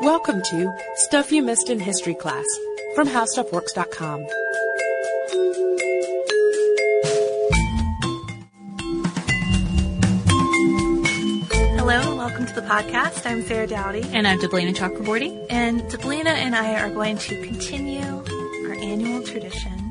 Welcome to Stuff You Missed in History Class from HowStuffWorks.com. Hello and welcome to the podcast. I'm Sarah Dowdy. And I'm Deblina Chakraborty. And Deblina and I are going to continue our annual tradition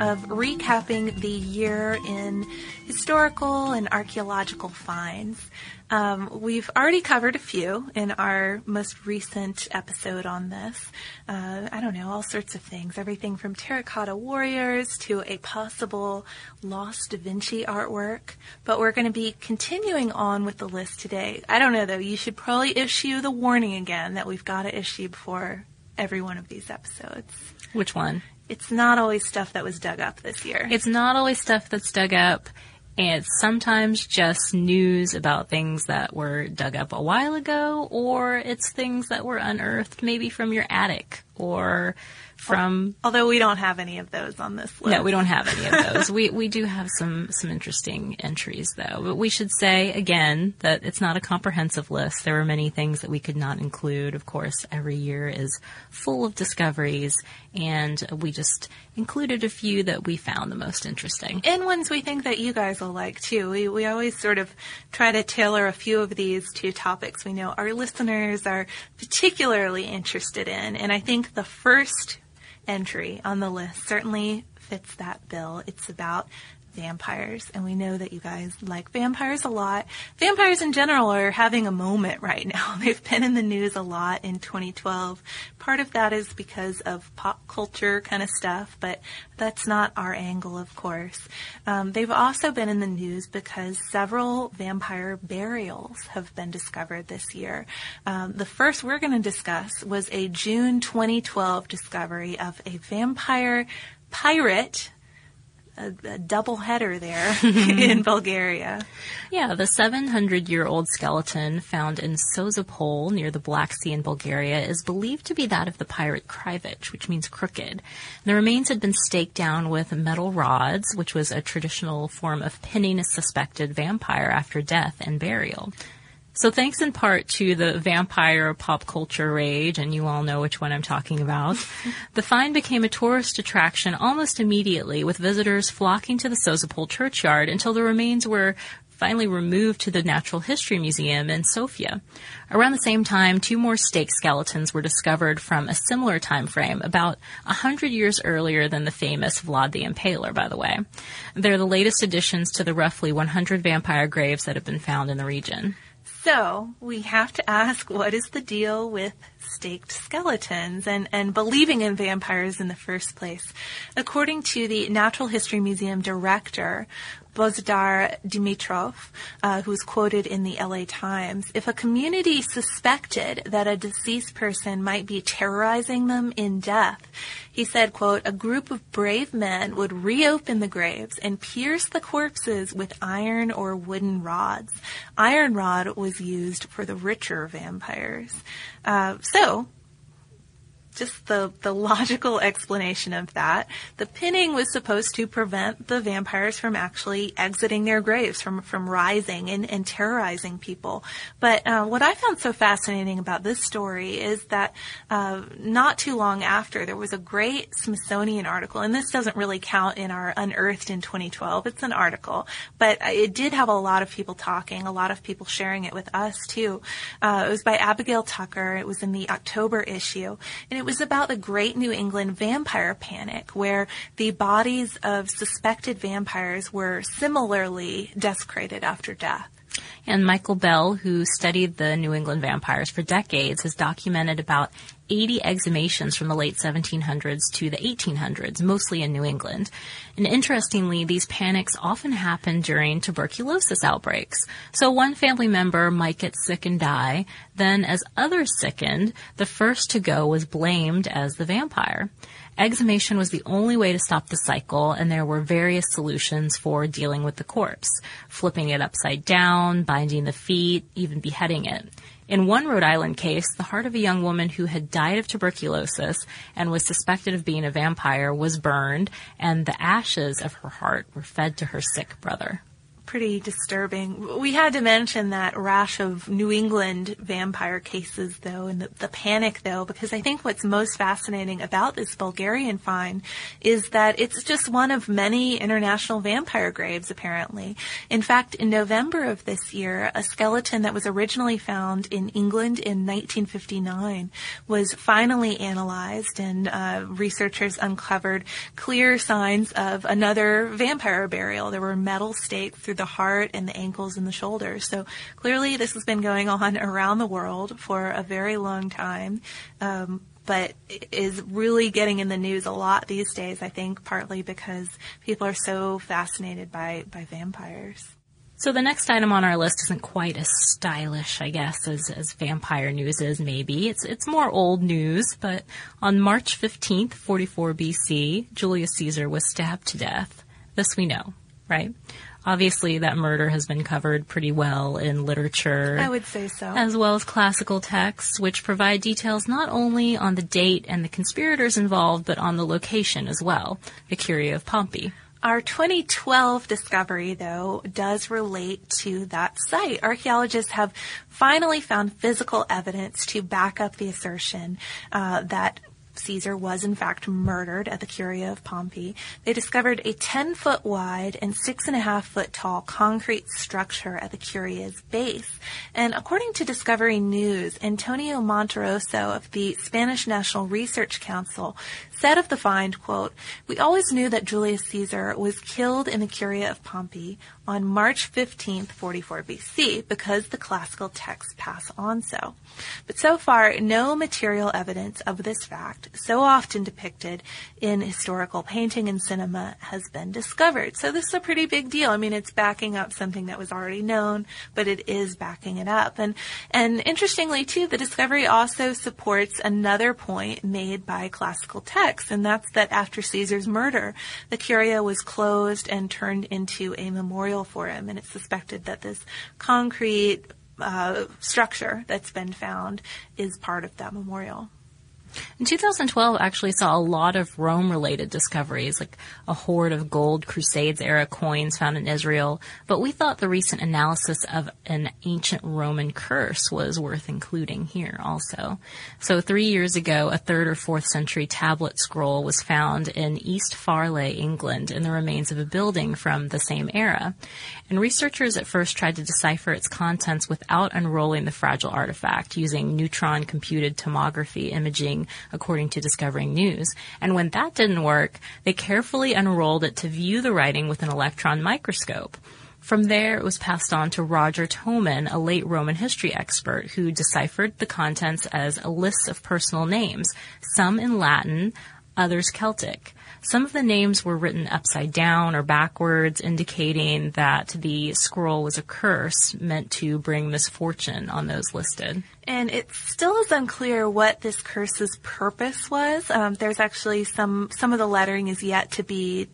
of recapping the year in historical and archaeological finds. Um, we've already covered a few in our most recent episode on this. Uh, I don't know, all sorts of things. Everything from terracotta warriors to a possible lost Da Vinci artwork. But we're going to be continuing on with the list today. I don't know though, you should probably issue the warning again that we've got to issue before every one of these episodes. Which one? It's not always stuff that was dug up this year. It's not always stuff that's dug up. It's sometimes just news about things that were dug up a while ago, or it's things that were unearthed maybe from your attic or from although we don't have any of those on this list. No, we don't have any of those. we we do have some some interesting entries though. But we should say again that it's not a comprehensive list. There are many things that we could not include. Of course, every year is full of discoveries and we just included a few that we found the most interesting. And ones we think that you guys will like too. We we always sort of try to tailor a few of these to topics we know our listeners are particularly interested in. And I think the first entry on the list certainly fits that bill. It's about vampires, and we know that you guys like vampires a lot. Vampires in general are having a moment right now. They've been in the news a lot in 2012. Part of that is because of pop culture kind of stuff, but that's not our angle, of course. Um, they've also been in the news because several vampire burials have been discovered this year. Um, the first we're going to discuss was a June 2012 discovery of a vampire pirate a, a double header there in Bulgaria. Yeah, the 700 year old skeleton found in Sozopol near the Black Sea in Bulgaria is believed to be that of the pirate Krivich, which means crooked. The remains had been staked down with metal rods, which was a traditional form of pinning a suspected vampire after death and burial. So thanks in part to the vampire pop culture rage, and you all know which one I'm talking about, the find became a tourist attraction almost immediately, with visitors flocking to the Sozopol churchyard until the remains were finally removed to the Natural History Museum in Sofia. Around the same time, two more stake skeletons were discovered from a similar time frame, about a hundred years earlier than the famous Vlad the Impaler, by the way. They're the latest additions to the roughly 100 vampire graves that have been found in the region. So we have to ask what is the deal with staked skeletons and, and believing in vampires in the first place? According to the Natural History Museum director, Bozidar Dimitrov, uh, was quoted in the LA Times, if a community suspected that a deceased person might be terrorizing them in death, he said, quote, a group of brave men would reopen the graves and pierce the corpses with iron or wooden rods. Iron rod was used for the richer vampires. Uh, so, just the, the logical explanation of that. The pinning was supposed to prevent the vampires from actually exiting their graves, from, from rising and, and terrorizing people. But uh, what I found so fascinating about this story is that uh, not too long after, there was a great Smithsonian article, and this doesn't really count in our Unearthed in 2012. It's an article, but it did have a lot of people talking, a lot of people sharing it with us too. Uh, it was by Abigail Tucker. It was in the October issue, and it was about the Great New England Vampire Panic, where the bodies of suspected vampires were similarly desecrated after death. And Michael Bell, who studied the New England vampires for decades, has documented about 80 exhumations from the late 1700s to the 1800s, mostly in New England. And interestingly, these panics often happen during tuberculosis outbreaks. So one family member might get sick and die, then as others sickened, the first to go was blamed as the vampire. Exhumation was the only way to stop the cycle, and there were various solutions for dealing with the corpse. Flipping it upside down, binding the feet, even beheading it. In one Rhode Island case, the heart of a young woman who had died of tuberculosis and was suspected of being a vampire was burned, and the ashes of her heart were fed to her sick brother. Pretty disturbing. We had to mention that rash of New England vampire cases, though, and the, the, panic, though, because I think what's most fascinating about this Bulgarian find is that it's just one of many international vampire graves, apparently. In fact, in November of this year, a skeleton that was originally found in England in 1959 was finally analyzed, and uh, researchers uncovered clear signs of another vampire burial. There were metal stakes through the heart and the ankles and the shoulders. So clearly this has been going on around the world for a very long time. Um, but is really getting in the news a lot these days, I think, partly because people are so fascinated by, by vampires. So the next item on our list isn't quite as stylish, I guess, as, as vampire news is maybe. It's, it's more old news, but on March 15th, 44 BC, Julius Caesar was stabbed to death. This we know, right? Obviously, that murder has been covered pretty well in literature. I would say so. As well as classical texts, which provide details not only on the date and the conspirators involved, but on the location as well, the Curia of Pompey. Our 2012 discovery, though, does relate to that site. Archaeologists have finally found physical evidence to back up the assertion uh, that Caesar was in fact murdered at the Curia of Pompey, they discovered a 10 foot wide and six and a half foot tall concrete structure at the Curia's base. And according to Discovery News, Antonio Monterroso of the Spanish National Research Council said of the find, quote, We always knew that Julius Caesar was killed in the Curia of Pompey on March 15th, 44 BC, because the classical texts pass on so. But so far, no material evidence of this fact, so often depicted in historical painting and cinema, has been discovered. So this is a pretty big deal. I mean, it's backing up something that was already known, but it is backing it up. And, and interestingly too, the discovery also supports another point made by classical texts, and that's that after Caesar's murder, the Curia was closed and turned into a memorial for him, and it's suspected that this concrete uh, structure that's been found is part of that memorial. In 2012 actually saw a lot of Rome related discoveries, like a hoard of gold Crusades era coins found in Israel, but we thought the recent analysis of an ancient Roman curse was worth including here also. So three years ago, a third or fourth century tablet scroll was found in East Farleigh, England, in the remains of a building from the same era. And researchers at first tried to decipher its contents without unrolling the fragile artifact using neutron computed tomography imaging according to Discovery News. And when that didn't work, they carefully unrolled it to view the writing with an electron microscope. From there, it was passed on to Roger Tomlin, a late Roman history expert, who deciphered the contents as a list of personal names, some in Latin, others Celtic. Some of the names were written upside down or backwards, indicating that the scroll was a curse meant to bring misfortune on those listed. And it still is unclear what this curse's purpose was. Um, there's actually some some of the lettering is yet to be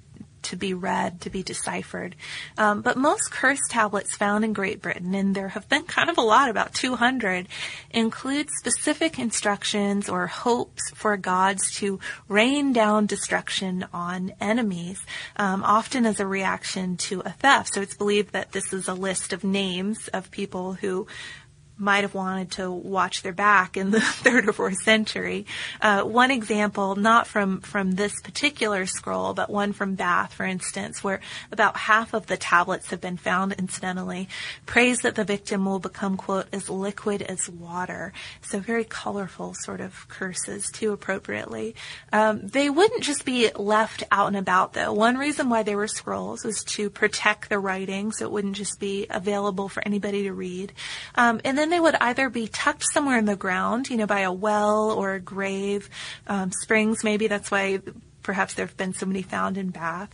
to be read, to be deciphered. Um, but most curse tablets found in Great Britain, and there have been kind of a lot, about 200, include specific instructions or hopes for gods to rain down destruction on enemies, um, often as a reaction to a theft. So it's believed that this is a list of names of people who might have wanted to watch their back in the third or fourth century. Uh, one example, not from, from this particular scroll, but one from Bath, for instance, where about half of the tablets have been found incidentally, prays that the victim will become, quote, as liquid as water. So very colorful sort of curses, too appropriately. Um, they wouldn't just be left out and about, though. One reason why they were scrolls was to protect the writing, so it wouldn't just be available for anybody to read. Um, and then then they would either be tucked somewhere in the ground, you know, by a well or a grave, um, springs maybe. That's why perhaps there have been so many found in Bath,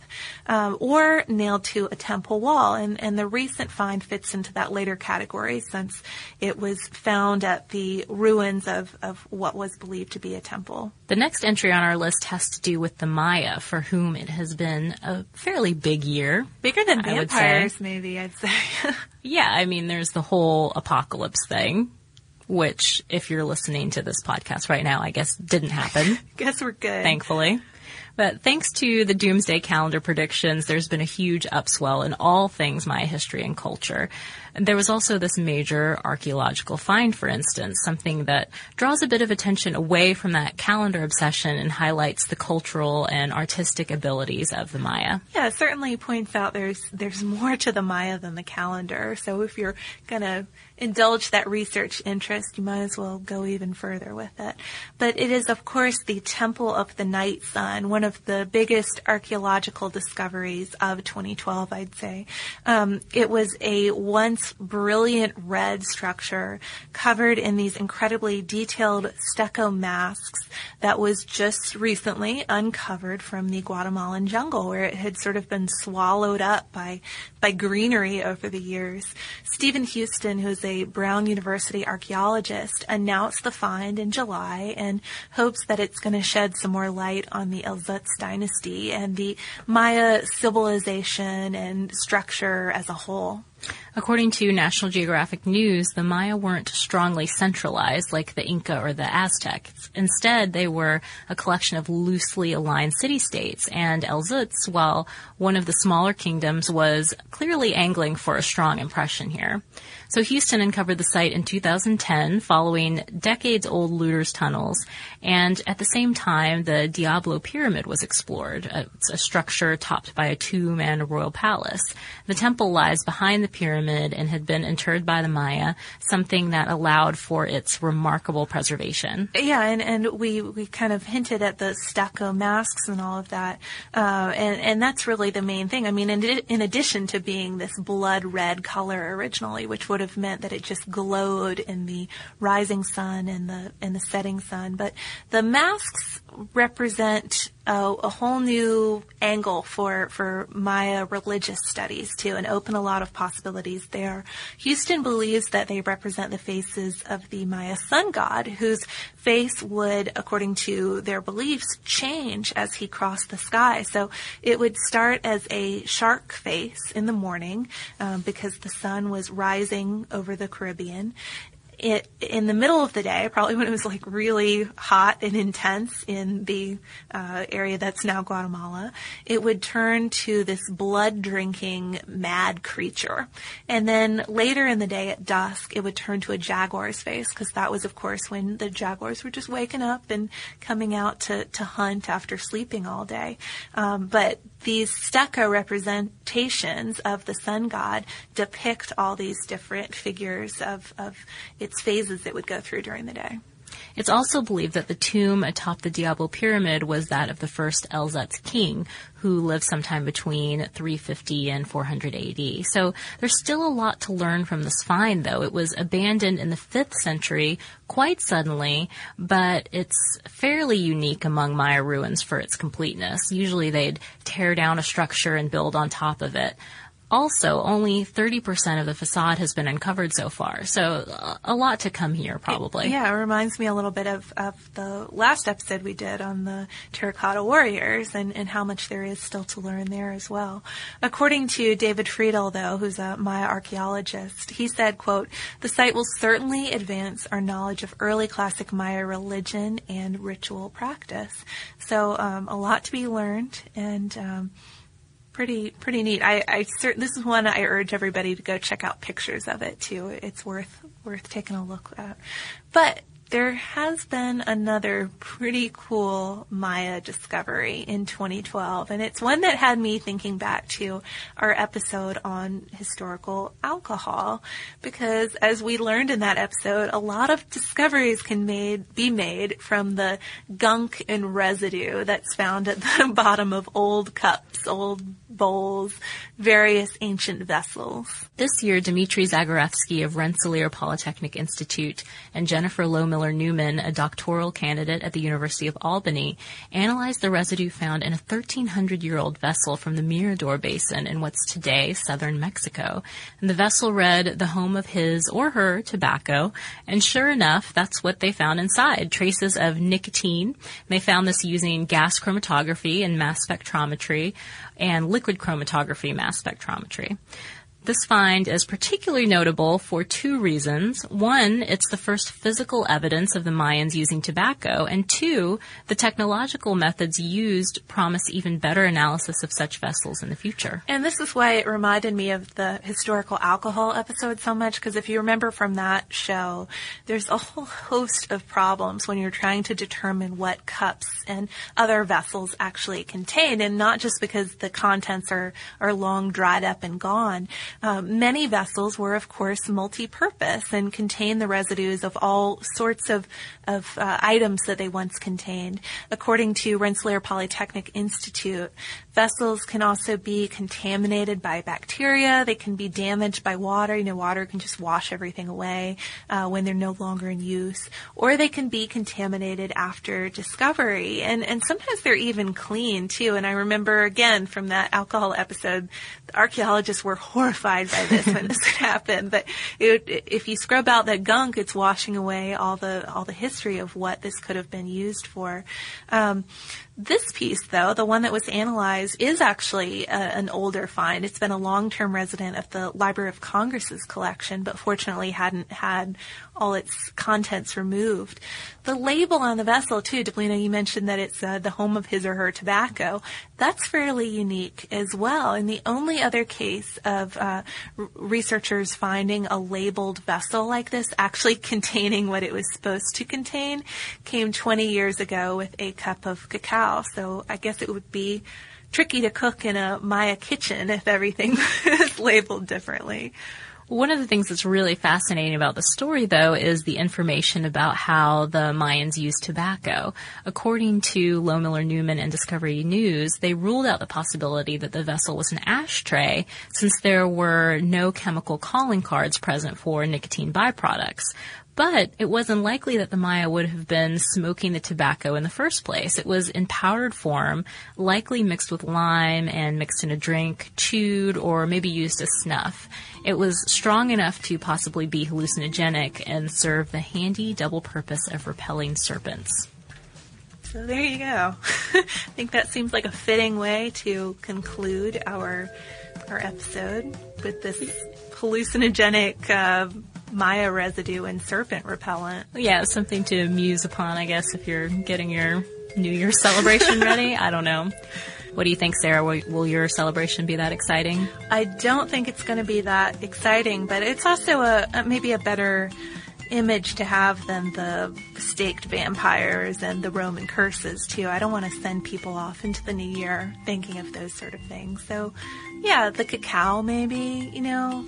um, or nailed to a temple wall. And, and the recent find fits into that later category since it was found at the ruins of, of what was believed to be a temple. The next entry on our list has to do with the Maya, for whom it has been a fairly big year. Bigger than vampires, maybe, I'd say. yeah, I mean, there's the whole apocalypse thing which if you're listening to this podcast right now, I guess didn't happen. guess we're good. Thankfully. But thanks to the doomsday calendar predictions, there's been a huge upswell in all things my history and culture. There was also this major archaeological find, for instance, something that draws a bit of attention away from that calendar obsession and highlights the cultural and artistic abilities of the Maya. Yeah, it certainly points out there's there's more to the Maya than the calendar. So if you're gonna indulge that research interest, you might as well go even further with it. But it is, of course, the Temple of the Night Sun, one of the biggest archaeological discoveries of 2012, I'd say. Um, it was a once brilliant red structure covered in these incredibly detailed stucco masks that was just recently uncovered from the Guatemalan jungle where it had sort of been swallowed up by, by greenery over the years. Stephen Houston, who's a Brown University archaeologist, announced the find in July and hopes that it's going to shed some more light on the El Zotz dynasty and the Maya civilization and structure as a whole. According to National Geographic News, the Maya weren't strongly centralized like the Inca or the Aztecs. Instead, they were a collection of loosely aligned city-states, and El Zotz, while one of the smaller kingdoms, was clearly angling for a strong impression here. So Houston uncovered the site in 2010 following decades old looters tunnels. And at the same time, the Diablo Pyramid was explored. It's a structure topped by a tomb and a royal palace. The temple lies behind the pyramid and had been interred by the Maya, something that allowed for its remarkable preservation. Yeah, and, and we, we kind of hinted at the stucco masks and all of that. Uh, and, and that's really the main thing. I mean, in, in addition to being this blood red color originally, which would have meant that it just glowed in the rising sun and the and the setting sun. But the masks represent a, a, whole new angle for for Maya religious studies too, and open a lot of possibilities there. Houston believes that they represent the faces of the Maya sun god, whose face would, according to their beliefs, change as he crossed the sky. So it would start as a shark face in the morning um, because the sun was rising over the Caribbean it, in the middle of the day, probably when it was like really hot and intense in the uh, area that's now Guatemala, it would turn to this blood drinking mad creature. And then later in the day at dusk, it would turn to a jaguar's face because that was, of course, when the jaguars were just waking up and coming out to, to hunt after sleeping all day. Um, but these stucco representations of the sun god depict all these different figures of, of its phases it would go through during the day. It's also believed that the tomb atop the Diablo pyramid was that of the first El Zotz king, who lived sometime between 350 and 400 AD. So there's still a lot to learn from this find, though. It was abandoned in the 5th century quite suddenly, but it's fairly unique among Maya ruins for its completeness. Usually they'd tear down a structure and build on top of it. Also, only 30% of the facade has been uncovered so far, so a lot to come here probably. It, yeah, it reminds me a little bit of, of the last episode we did on the terracotta warriors and, and how much there is still to learn there as well. According to David Freidel, though, who's a Maya archaeologist, he said, quote, the site will certainly advance our knowledge of early classic Maya religion and ritual practice. So um, a lot to be learned and um, pretty pretty neat. I, I this is one I urge everybody to go check out pictures of it too. It's worth worth taking a look at. But there has been another pretty cool Maya discovery in 2012, and it's one that had me thinking back to our episode on historical alcohol, because as we learned in that episode, a lot of discoveries can made, be made from the gunk and residue that's found at the bottom of old cups, old bowls, various ancient vessels. This year, Dmitry Zagorevsky of Rensselaer Polytechnic Institute and Jennifer Loughmiller Miller Newman, a doctoral candidate at the University of Albany, analyzed the residue found in a 1300 year old vessel from the Mirador Basin in what's today southern Mexico. And the vessel read the home of his or her tobacco, and sure enough, that's what they found inside traces of nicotine. They found this using gas chromatography and mass spectrometry and liquid chromatography mass spectrometry. This find is particularly notable for two reasons. One, it's the first physical evidence of the Mayans using tobacco, and two, the technological methods used promise even better analysis of such vessels in the future. And this is why it reminded me of the historical alcohol episode so much, because if you remember from that show, there's a whole host of problems when you're trying to determine what cups and other vessels actually contain, and not just because the contents are, are long dried up and gone. Um, many vessels were, of course, multi-purpose and contained the residues of all sorts of, of uh, items that they once contained. According to Rensselaer Polytechnic Institute, vessels can also be contaminated by bacteria. They can be damaged by water. You know, water can just wash everything away uh, when they're no longer in use, or they can be contaminated after discovery. And and sometimes they're even clean too. And I remember again from that alcohol episode, the archaeologists were horrified by this when this would happen. But it, if you scrub out that gunk, it's washing away all the all the history of what this could have been used for. Um, this piece, though, the one that was analyzed, is actually a, an older find. It's been a long-term resident of the Library of Congress's collection, but fortunately hadn't had all its contents removed. The label on the vessel, too, Deblina, you mentioned that it's uh, the home of his or her tobacco. That's fairly unique as well. And the only other case of uh, r- researchers finding a labeled vessel like this actually containing what it was supposed to contain came 20 years ago with a cup of cacao. So I guess it would be tricky to cook in a Maya kitchen if everything is labeled differently. One of the things that's really fascinating about the story, though, is the information about how the Mayans used tobacco. According to Loughmiller Newman and Discovery News, they ruled out the possibility that the vessel was an ashtray since there were no chemical calling cards present for nicotine byproducts. But it was unlikely that the Maya would have been smoking the tobacco in the first place. It was in powdered form, likely mixed with lime and mixed in a drink, chewed, or maybe used as snuff. It was strong enough to possibly be hallucinogenic and serve the handy double purpose of repelling serpents. So there you go. I think that seems like a fitting way to conclude our our episode with this hallucinogenic uh, Maya residue and serpent repellent. Yeah, something to muse upon, I guess, if you're getting your New Year's celebration ready. I don't know. What do you think, Sarah? Will, will, your celebration be that exciting? I don't think it's going to be that exciting, but it's also a, a maybe a better image to have than the staked vampires and the Roman curses too. I don't want to send people off into the new year thinking of those sort of things. So, yeah, the cacao maybe, you know,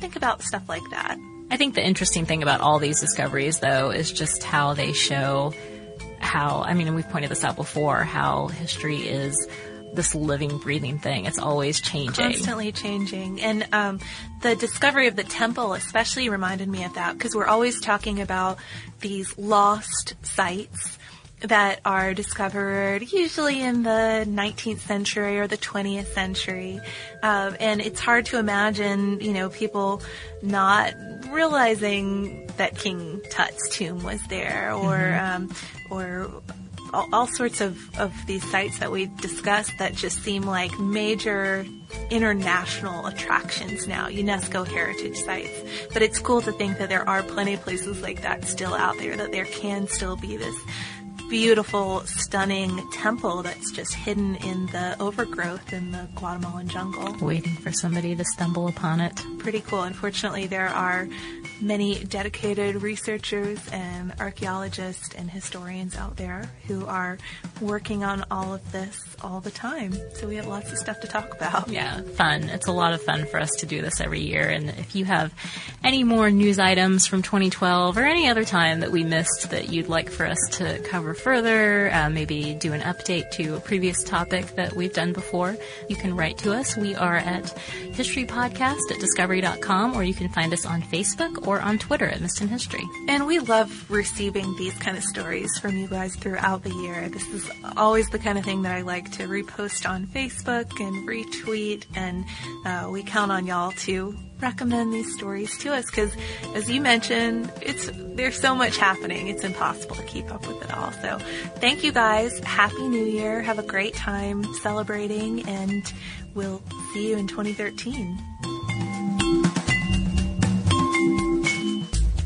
think about stuff like that. I think the interesting thing about all these discoveries, though, is just how they show how, I mean, and we've pointed this out before, how history is this living, breathing thing. It's always changing. Constantly changing. And um, the discovery of the temple especially reminded me of that because we're always talking about these lost sites that are discovered usually in the 19th century or the 20th century. Uh, and it's hard to imagine, you know, people not realizing that King Tut's tomb was there or, mm-hmm. um, or all, all, sorts of, of these sites that we've discussed that just seem like major international attractions now, UNESCO heritage sites. But it's cool to think that there are plenty of places like that still out there, that there can still be this beautiful, stunning temple that's just hidden in the overgrowth in the Guatemalan jungle. Waiting for somebody to stumble upon it. Pretty cool. Unfortunately, there are many dedicated researchers and archaeologists and historians out there who are working on all of this all the time. So we have lots of stuff to talk about. Yeah, fun. It's a lot of fun for us to do this every year. And if you have any more news items from 2012 or any other time that we missed that you'd like for us to cover further, uh, maybe do an update to a previous topic that we've done before, you can write to us. We are at historypodcast at discovery.com or you can find us on Facebook or on Twitter at Missed in History. And we love receiving these kind of stories from you guys throughout the year. This is always the kind of thing that I like to repost on Facebook and retweet, and uh, we count on y'all to recommend these stories to us because, as you mentioned, it's there's so much happening. It's impossible to keep up with it all. So, thank you guys. Happy New Year. Have a great time celebrating, and we'll see you in 2013.